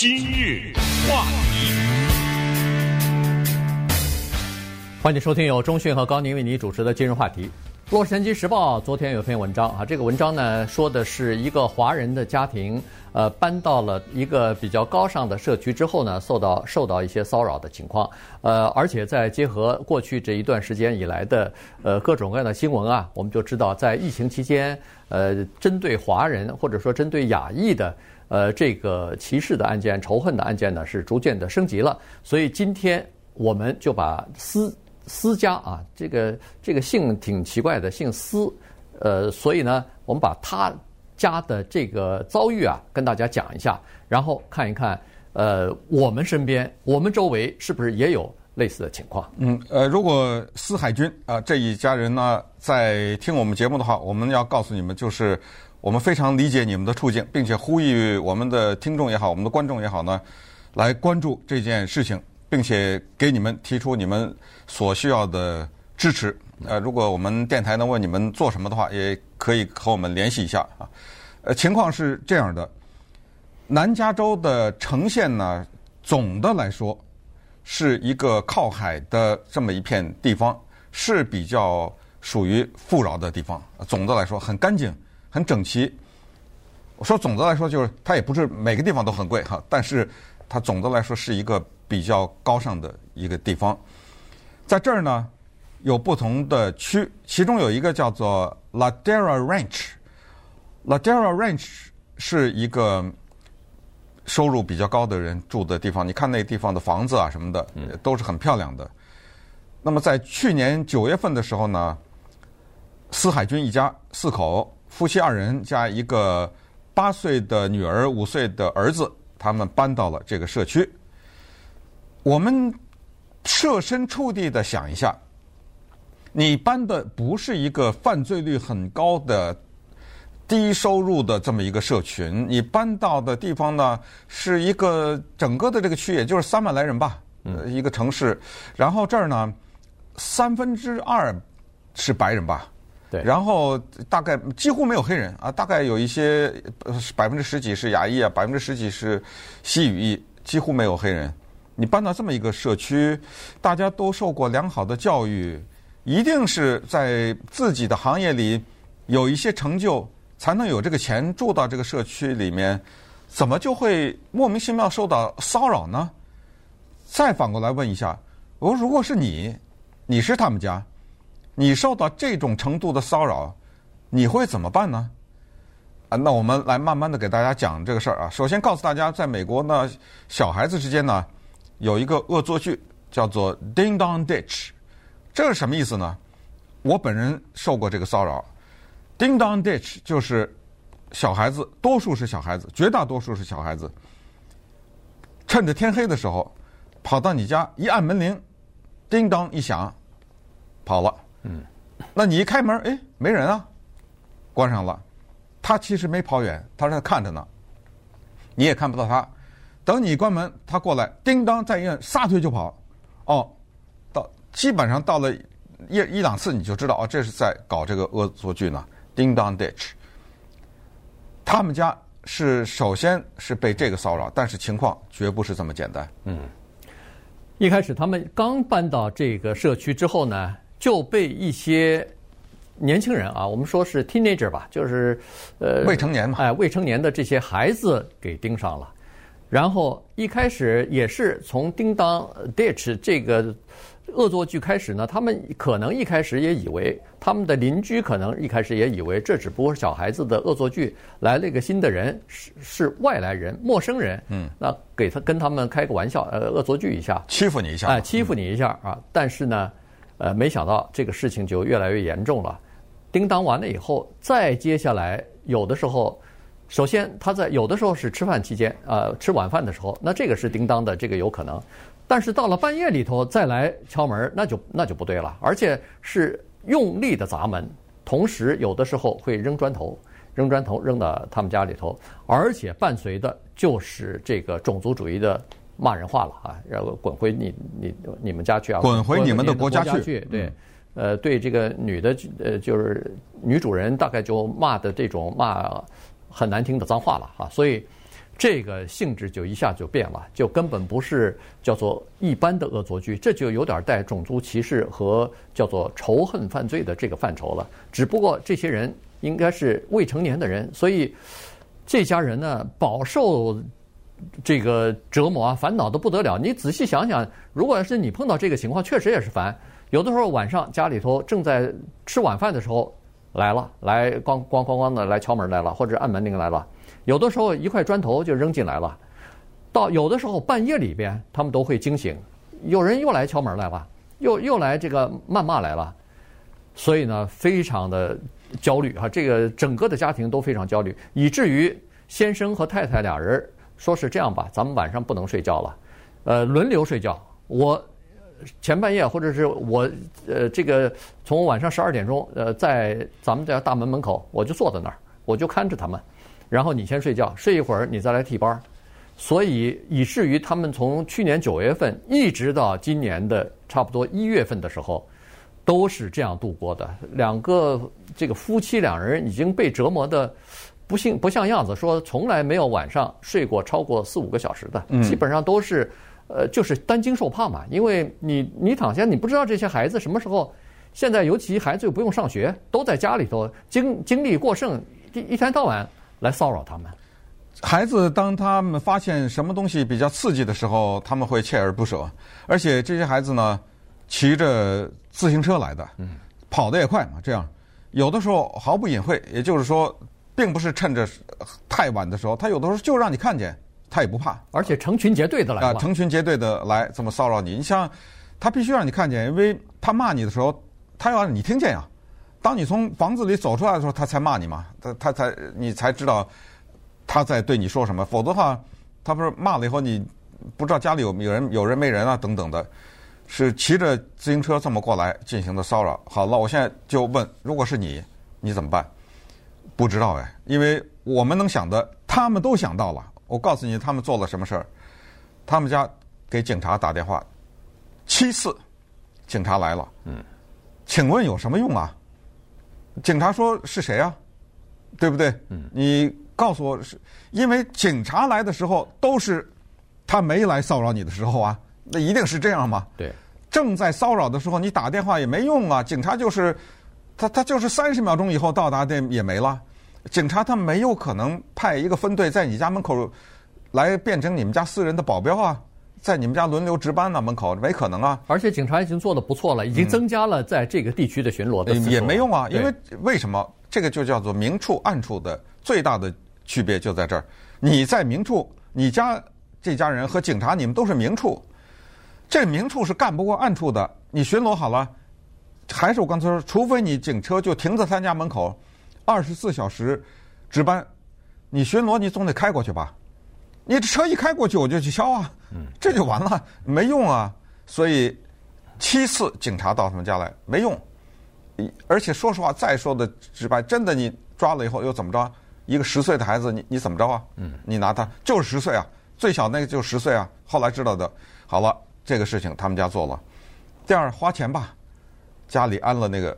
今日话题，欢迎收听由中讯和高宁为你主持的今日话题。《洛杉矶时报》昨天有篇文章啊，这个文章呢说的是一个华人的家庭，呃，搬到了一个比较高尚的社区之后呢，受到受到一些骚扰的情况，呃，而且在结合过去这一段时间以来的呃各种各样的新闻啊，我们就知道在疫情期间，呃，针对华人或者说针对亚裔的。呃，这个歧视的案件、仇恨的案件呢，是逐渐的升级了。所以今天我们就把私私家啊，这个这个姓挺奇怪的，姓私，呃，所以呢，我们把他家的这个遭遇啊，跟大家讲一下，然后看一看，呃，我们身边、我们周围是不是也有类似的情况？嗯，呃，如果司海军啊、这一家人呢在听我们节目的话，我们要告诉你们就是。我们非常理解你们的处境，并且呼吁我们的听众也好，我们的观众也好呢，来关注这件事情，并且给你们提出你们所需要的支持。呃，如果我们电台能为你们做什么的话，也可以和我们联系一下啊。呃，情况是这样的，南加州的城县呢，总的来说是一个靠海的这么一片地方，是比较属于富饶的地方。总的来说，很干净。很整齐。我说总的来说，就是它也不是每个地方都很贵哈，但是它总的来说是一个比较高尚的一个地方。在这儿呢，有不同的区，其中有一个叫做 Ladera Ranch。Ladera Ranch 是一个收入比较高的人住的地方。你看那地方的房子啊什么的，都是很漂亮的。那么在去年九月份的时候呢，司海军一家四口。夫妻二人加一个八岁的女儿、五岁的儿子，他们搬到了这个社区。我们设身处地的想一下，你搬的不是一个犯罪率很高的低收入的这么一个社群，你搬到的地方呢，是一个整个的这个区，也就是三万来人吧，一个城市。然后这儿呢，三分之二是白人吧。对，然后大概几乎没有黑人啊，大概有一些百分之十几是亚裔啊，百分之十几是西语裔，几乎没有黑人。你搬到这么一个社区，大家都受过良好的教育，一定是在自己的行业里有一些成就，才能有这个钱住到这个社区里面。怎么就会莫名其妙受到骚扰呢？再反过来问一下，我说如果是你，你是他们家？你受到这种程度的骚扰，你会怎么办呢？啊，那我们来慢慢的给大家讲这个事儿啊。首先告诉大家，在美国呢，小孩子之间呢，有一个恶作剧叫做 “ding dong ditch”，这是什么意思呢？我本人受过这个骚扰。“ding dong ditch” 就是小孩子，多数是小孩子，绝大多数是小孩子，趁着天黑的时候，跑到你家一按门铃叮当一响，跑了。嗯，那你一开门，哎，没人啊，关上了。他其实没跑远，他在看着呢。你也看不到他。等你关门，他过来，叮当再一摁，撒腿就跑。哦，到基本上到了一一两次，你就知道哦，这是在搞这个恶作剧呢。叮当 ditch，他们家是首先是被这个骚扰，但是情况绝不是这么简单。嗯，一开始他们刚搬到这个社区之后呢。就被一些年轻人啊，我们说是 teenager 吧，就是呃未成年嘛，哎，未成年的这些孩子给盯上了。然后一开始也是从叮当 ditch 这个恶作剧开始呢，他们可能一开始也以为他们的邻居可能一开始也以为这只不过是小孩子的恶作剧，来了一个新的人是是外来人、陌生人，嗯，那给他跟他们开个玩笑，呃，恶作剧一下，欺负你一下，哎，欺负你一下啊，但是呢。呃，没想到这个事情就越来越严重了。叮当完了以后，再接下来有的时候，首先他在有的时候是吃饭期间，呃，吃晚饭的时候，那这个是叮当的这个有可能。但是到了半夜里头再来敲门，那就那就不对了，而且是用力的砸门，同时有的时候会扔砖头，扔砖头扔到他们家里头，而且伴随的就是这个种族主义的。骂人话了啊！然后滚回你你你们家去啊！滚回你们的国家去。对，呃，对这个女的，呃，就是女主人，大概就骂的这种骂很难听的脏话了啊！所以这个性质就一下就变了，就根本不是叫做一般的恶作剧，这就有点带种族歧视和叫做仇恨犯罪的这个范畴了。只不过这些人应该是未成年的人，所以这家人呢饱受这个折磨啊，烦恼得不得了。你仔细想想，如果要是你碰到这个情况，确实也是烦。有的时候晚上家里头正在吃晚饭的时候来了，来咣咣咣咣的来敲门来了，或者按门铃来了。有的时候一块砖头就扔进来了，到有的时候半夜里边他们都会惊醒，有人又来敲门来了，又又来这个谩骂来了，所以呢非常的焦虑哈，这个整个的家庭都非常焦虑，以至于先生和太太俩人说是这样吧，咱们晚上不能睡觉了，呃轮流睡觉，我前半夜或者是我呃这个从晚上十二点钟呃在咱们家大门门口我就坐在那儿，我就看着他们。然后你先睡觉，睡一会儿你再来替班，所以以至于他们从去年九月份一直到今年的差不多一月份的时候，都是这样度过的。两个这个夫妻两人已经被折磨的不幸不像样子，说从来没有晚上睡过超过四五个小时的，基本上都是呃就是担惊受怕嘛。因为你你躺下，你不知道这些孩子什么时候，现在尤其孩子又不用上学，都在家里头精精力过剩，一一天到晚。来骚扰他们，孩子当他们发现什么东西比较刺激的时候，他们会锲而不舍。而且这些孩子呢，骑着自行车来的，跑得也快嘛。这样有的时候毫不隐晦，也就是说，并不是趁着太晚的时候，他有的时候就让你看见，他也不怕。而且成群结队的来啊，成群结队的来这么骚扰你。你像他必须让你看见，因为他骂你的时候，他要让你听见呀。当你从房子里走出来的时候，他才骂你嘛，他他才你才知道他在对你说什么。否则的话，他不是骂了以后，你不知道家里有有人有人没人啊等等的，是骑着自行车这么过来进行的骚扰。好了，我现在就问，如果是你，你怎么办？不知道哎，因为我们能想的，他们都想到了。我告诉你，他们做了什么事儿？他们家给警察打电话，七次，警察来了。嗯，请问有什么用啊？警察说是谁啊？对不对？嗯，你告诉我是，因为警察来的时候都是他没来骚扰你的时候啊，那一定是这样吗？对，正在骚扰的时候，你打电话也没用啊。警察就是他，他就是三十秒钟以后到达的也没了。警察他没有可能派一个分队在你家门口来变成你们家私人的保镖啊。在你们家轮流值班呢，门口没可能啊！而且警察已经做的不错了，已经增加了在这个地区的巡逻的次数。也没用啊，因为为什么？这个就叫做明处暗处的最大的区别就在这儿。你在明处，你家这家人和警察你们都是明处，这明处是干不过暗处的。你巡逻好了，还是我刚才说，除非你警车就停在他家门口，二十四小时值班，你巡逻你总得开过去吧？你这车一开过去，我就去敲啊，这就完了，没用啊。所以七次警察到他们家来没用，而且说实话，再说的直白，真的你抓了以后又怎么着？一个十岁的孩子，你你怎么着啊？你拿他就是十岁啊，最小那个就十岁啊。后来知道的，好了，这个事情他们家做了。第二，花钱吧，家里安了那个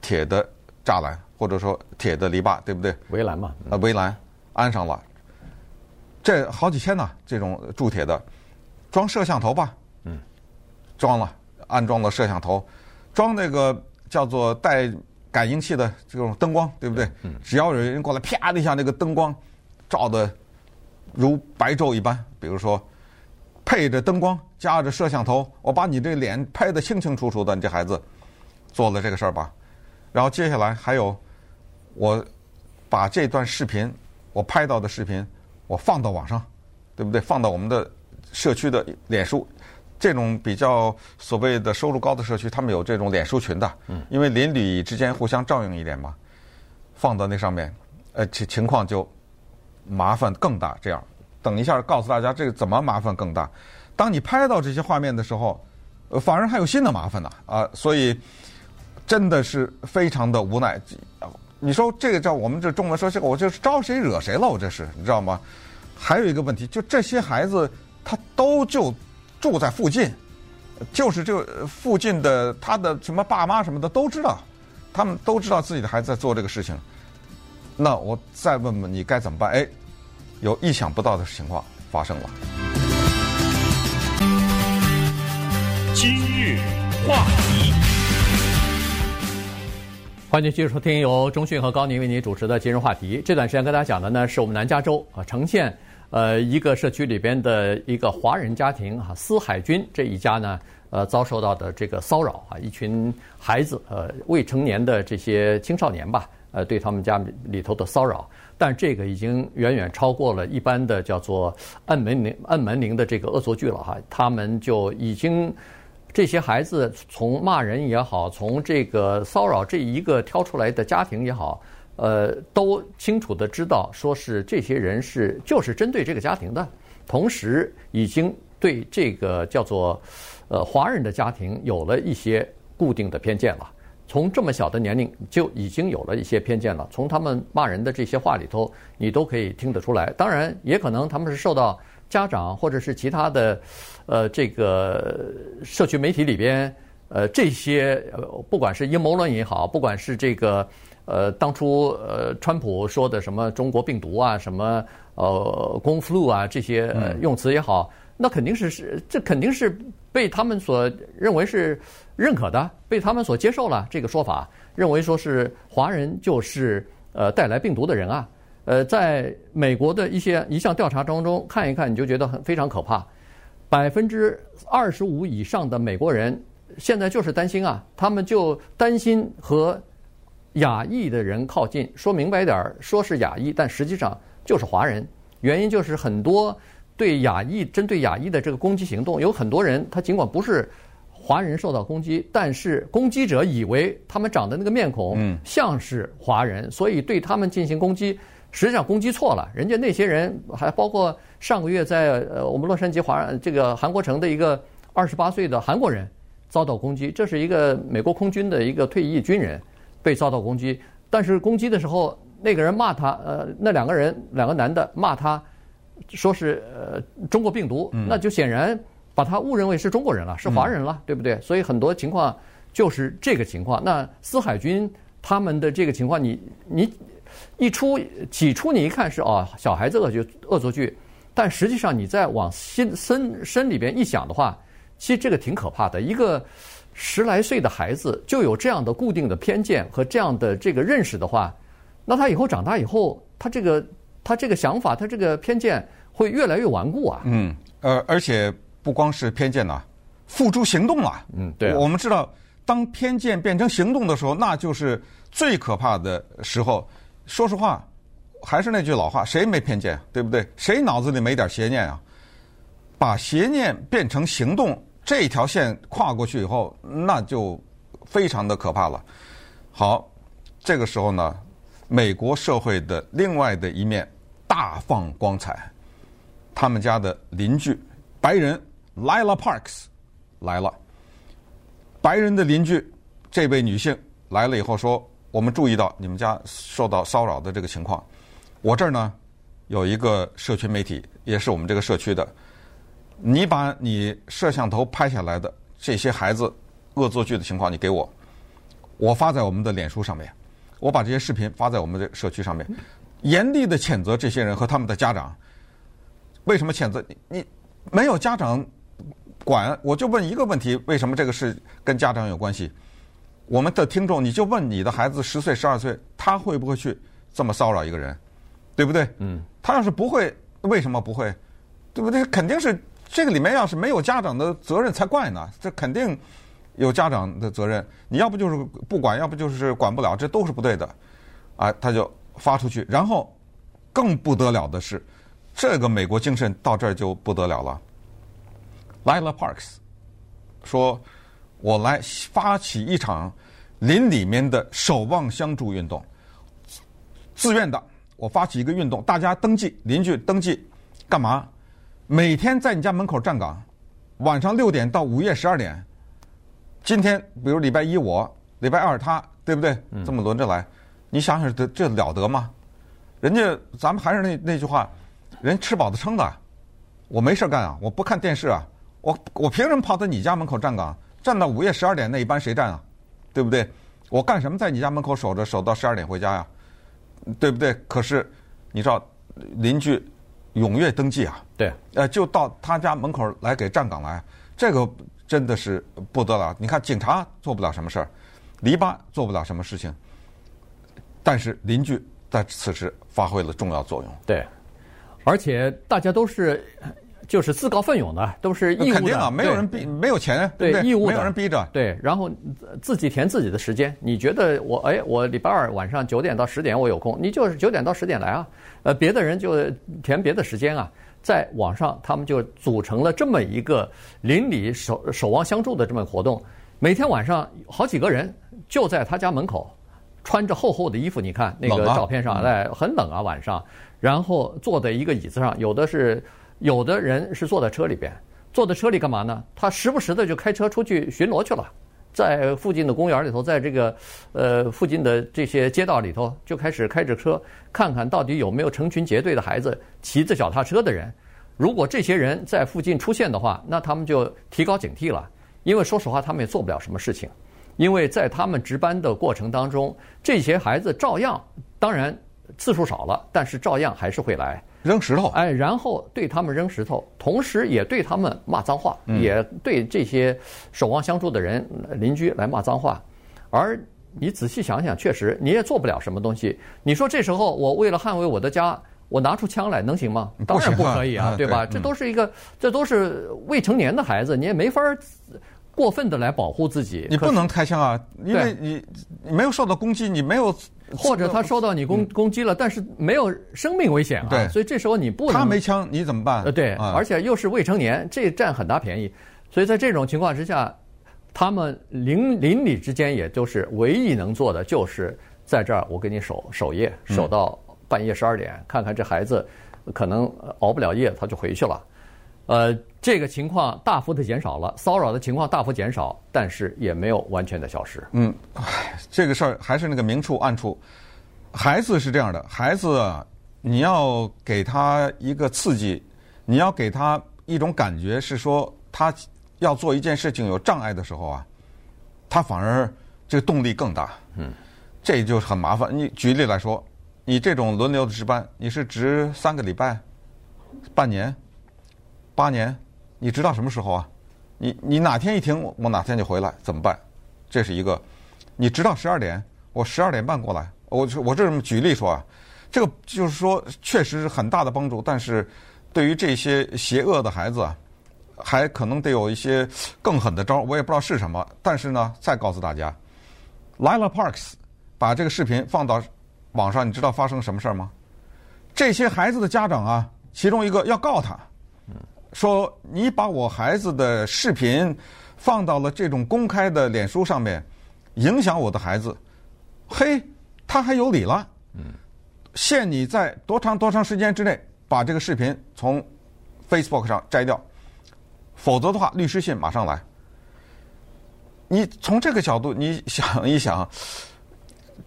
铁的栅栏，或者说铁的篱笆，对不对？围栏嘛，啊，围栏安上了。这好几千呢，这种铸铁的，装摄像头吧，嗯，装了，安装了摄像头，装那个叫做带感应器的这种灯光，对不对？嗯，只要有人过来，啪的一下，那个灯光照的如白昼一般。比如说，配着灯光，加着摄像头，我把你这脸拍得清清楚楚的，你这孩子做了这个事儿吧。然后接下来还有，我把这段视频，我拍到的视频。我放到网上，对不对？放到我们的社区的脸书，这种比较所谓的收入高的社区，他们有这种脸书群的，因为邻里之间互相照应一点嘛。放到那上面，呃，情情况就麻烦更大。这样，等一下告诉大家这个怎么麻烦更大。当你拍到这些画面的时候，呃，反而还有新的麻烦呢啊！所以真的是非常的无奈。你说这个叫我们这中文说这个，我就是招谁惹谁了？我这是你知道吗？还有一个问题，就这些孩子他都就住在附近，就是这附近的他的什么爸妈什么的都知道，他们都知道自己的孩子在做这个事情。那我再问问你该怎么办？哎，有意想不到的情况发生了。今日话题，欢迎继续收听由中讯和高宁为您主持的今日话题。这段时间跟大家讲的呢，是我们南加州啊，呈现呃一个社区里边的一个华人家庭哈，司海军这一家呢，呃遭受到的这个骚扰啊，一群孩子呃未成年的这些青少年吧，呃对他们家里头的骚扰。但这个已经远远超过了一般的叫做按门铃、按门铃的这个恶作剧了哈，他们就已经这些孩子从骂人也好，从这个骚扰这一个挑出来的家庭也好，呃，都清楚的知道说是这些人是就是针对这个家庭的，同时已经对这个叫做呃华人的家庭有了一些固定的偏见了。从这么小的年龄就已经有了一些偏见了。从他们骂人的这些话里头，你都可以听得出来。当然，也可能他们是受到家长或者是其他的，呃，这个社区媒体里边，呃，这些呃，不管是阴谋论也好，不管是这个呃，当初呃，川普说的什么中国病毒啊，什么呃，公 flu 啊这些用词也好，那肯定是是这肯定是被他们所认为是。认可的，被他们所接受了这个说法，认为说是华人就是呃带来病毒的人啊，呃，在美国的一些一项调查当中看一看，你就觉得很非常可怕，百分之二十五以上的美国人现在就是担心啊，他们就担心和亚裔的人靠近，说明白点儿，说是亚裔，但实际上就是华人，原因就是很多对亚裔针对亚裔的这个攻击行动，有很多人他尽管不是。华人受到攻击，但是攻击者以为他们长的那个面孔像是华人，所以对他们进行攻击，实际上攻击错了。人家那些人还包括上个月在呃我们洛杉矶华这个韩国城的一个二十八岁的韩国人遭到攻击，这是一个美国空军的一个退役军人被遭到攻击，但是攻击的时候那个人骂他，呃，那两个人两个男的骂他，说是呃中国病毒，那就显然。把他误认为是中国人了，是华人了，对不对？所以很多情况就是这个情况。那司海军他们的这个情况，你你一出起初你一看是哦，小孩子恶作恶作剧，但实际上你再往心深深里边一想的话，其实这个挺可怕的。一个十来岁的孩子就有这样的固定的偏见和这样的这个认识的话，那他以后长大以后，他这个他这个想法，他这个偏见会越来越顽固啊。嗯，呃，而且。不光是偏见呐，付诸行动了。嗯，对。我们知道，当偏见变成行动的时候，那就是最可怕的时候。说实话，还是那句老话，谁没偏见，对不对？谁脑子里没点邪念啊？把邪念变成行动，这条线跨过去以后，那就非常的可怕了。好，这个时候呢，美国社会的另外的一面大放光彩，他们家的邻居，白人。Lila Parks 来了，白人的邻居，这位女性来了以后说：“我们注意到你们家受到骚扰的这个情况。我这儿呢有一个社区媒体，也是我们这个社区的。你把你摄像头拍下来的这些孩子恶作剧的情况，你给我，我发在我们的脸书上面。我把这些视频发在我们的社区上面，严厉的谴责这些人和他们的家长。为什么谴责你？你没有家长。”管，我就问一个问题：为什么这个事跟家长有关系？我们的听众，你就问你的孩子十岁、十二岁，他会不会去这么骚扰一个人？对不对？嗯。他要是不会，为什么不会？对不对？肯定是这个里面要是没有家长的责任才怪呢。这肯定有家长的责任。你要不就是不管，要不就是管不了，这都是不对的。啊，他就发出去，然后更不得了的是，这个美国精神到这儿就不得了了。Layla Parks 说：“我来发起一场邻里面的守望相助运动，自愿的。我发起一个运动，大家登记，邻居登记，干嘛？每天在你家门口站岗，晚上六点到午夜十二点。今天比如礼拜一我，礼拜二他，对不对？这么轮着来，你想想这这了得吗？人家咱们还是那那句话，人吃饱的撑的，我没事干啊，我不看电视啊。”我我凭什么跑到你家门口站岗？站到午夜十二点那一班谁站啊？对不对？我干什么在你家门口守着，守到十二点回家呀？对不对？可是你知道邻居踊跃登记啊，对，呃，就到他家门口来给站岗来，这个真的是不得了。你看，警察做不了什么事儿，篱笆做不了什么事情，但是邻居在此时发挥了重要作用。对，而且大家都是。就是自告奋勇的，都是义务的。肯定啊，没有人逼，没有钱，对，对，义务的，没有人逼着。对，然后自己填自己的时间。你觉得我哎，我礼拜二晚上九点到十点我有空，你就是九点到十点来啊。呃，别的人就填别的时间啊。在网上，他们就组成了这么一个邻里守守望相助的这么活动。每天晚上好几个人就在他家门口，穿着厚厚的衣服，你看那个照片上，哎，很冷啊晚上。然后坐在一个椅子上，有的是。有的人是坐在车里边，坐在车里干嘛呢？他时不时的就开车出去巡逻去了，在附近的公园里头，在这个呃附近的这些街道里头，就开始开着车，看看到底有没有成群结队的孩子骑着脚踏车的人。如果这些人在附近出现的话，那他们就提高警惕了。因为说实话，他们也做不了什么事情，因为在他们值班的过程当中，这些孩子照样，当然次数少了，但是照样还是会来。扔石头，哎，然后对他们扔石头，同时也对他们骂脏话，也对这些守望相助的人邻居来骂脏话。而你仔细想想，确实你也做不了什么东西。你说这时候我为了捍卫我的家，我拿出枪来能行吗？当然不可以啊，对吧？这都是一个，这都是未成年的孩子，你也没法过分的来保护自己。你不能开枪啊，因为你你没有受到攻击，你没有。或者他受到你攻攻击了，但是没有生命危险啊，对，所以这时候你不能。他没枪，你怎么办？呃，对，而且又是未成年，这占很大便宜。所以在这种情况之下，他们邻邻里之间也就是唯一能做的，就是在这儿我给你守守夜，守到半夜十二点，看看这孩子可能熬不了夜，他就回去了。呃，这个情况大幅的减少了，骚扰的情况大幅减少，但是也没有完全的消失。嗯，唉，这个事儿还是那个明处暗处。孩子是这样的，孩子你要给他一个刺激，你要给他一种感觉，是说他要做一件事情有障碍的时候啊，他反而这个动力更大。嗯，这就很麻烦。你举例来说，你这种轮流的值班，你是值三个礼拜、半年。八年，你知道什么时候啊？你你哪天一停，我哪天就回来，怎么办？这是一个。你直到十二点，我十二点半过来。我我这么举例说啊，这个就是说确实是很大的帮助。但是对于这些邪恶的孩子啊，还可能得有一些更狠的招，我也不知道是什么。但是呢，再告诉大家，Lila Parks 把这个视频放到网上，你知道发生什么事儿吗？这些孩子的家长啊，其中一个要告他。说你把我孩子的视频放到了这种公开的脸书上面，影响我的孩子，嘿，他还有理了。嗯，限你在多长多长时间之内把这个视频从 Facebook 上摘掉，否则的话，律师信马上来。你从这个角度，你想一想，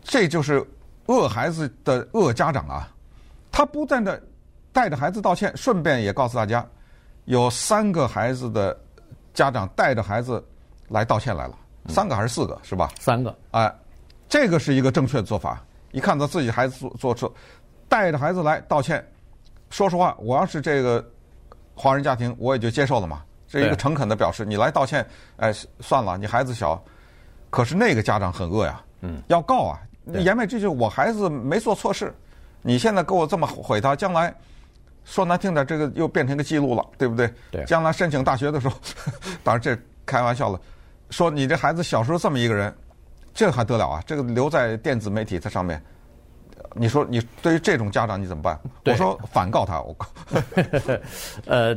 这就是恶孩子的恶家长啊！他不断的带着孩子道歉，顺便也告诉大家。有三个孩子的家长带着孩子来道歉来了，三个还是四个是吧？三个，哎，这个是一个正确的做法。一看到自己孩子做做错，带着孩子来道歉。说实话，我要是这个华人家庭，我也就接受了嘛。这一个诚恳的表示，你来道歉，哎，算了，你孩子小。可是那个家长很恶呀，嗯，要告啊，言外之意我孩子没做错事，你现在给我这么毁他，将来。说难听点，这个又变成一个记录了，对不对？对。将来申请大学的时候，当然这开玩笑了。说你这孩子小时候这么一个人，这还得了啊？这个留在电子媒体它上面，你说你对于这种家长你怎么办？我说反告他，我告。呃，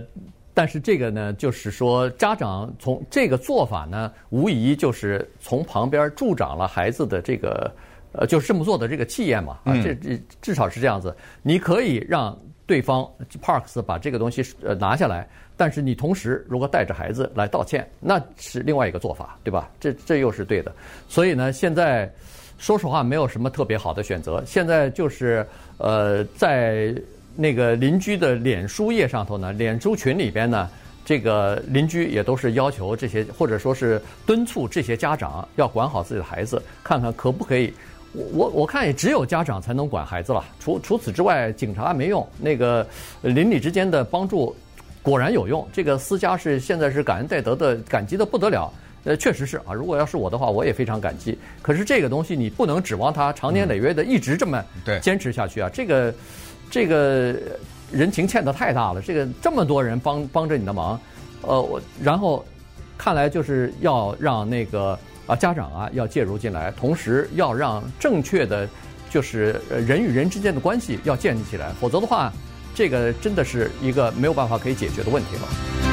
但是这个呢，就是说家长从这个做法呢，无疑就是从旁边助长了孩子的这个呃，就是这么做的这个气焰嘛。啊，这这至少是这样子。你可以让。对方 Parks 把这个东西呃拿下来，但是你同时如果带着孩子来道歉，那是另外一个做法，对吧？这这又是对的。所以呢，现在说实话没有什么特别好的选择。现在就是呃，在那个邻居的脸书页上头呢，脸书群里边呢，这个邻居也都是要求这些，或者说是敦促这些家长要管好自己的孩子，看看可不可以我我我看也只有家长才能管孩子了，除除此之外，警察没用。那个邻里之间的帮助果然有用。这个私家是现在是感恩戴德的，感激的不得了。呃，确实是啊，如果要是我的话，我也非常感激。可是这个东西你不能指望他长年累月的一直这么坚持下去啊。这个这个人情欠的太大了。这个这么多人帮帮着你的忙，呃，我然后看来就是要让那个。啊，家长啊要介入进来，同时要让正确的，就是人与人之间的关系要建立起来，否则的话，这个真的是一个没有办法可以解决的问题了。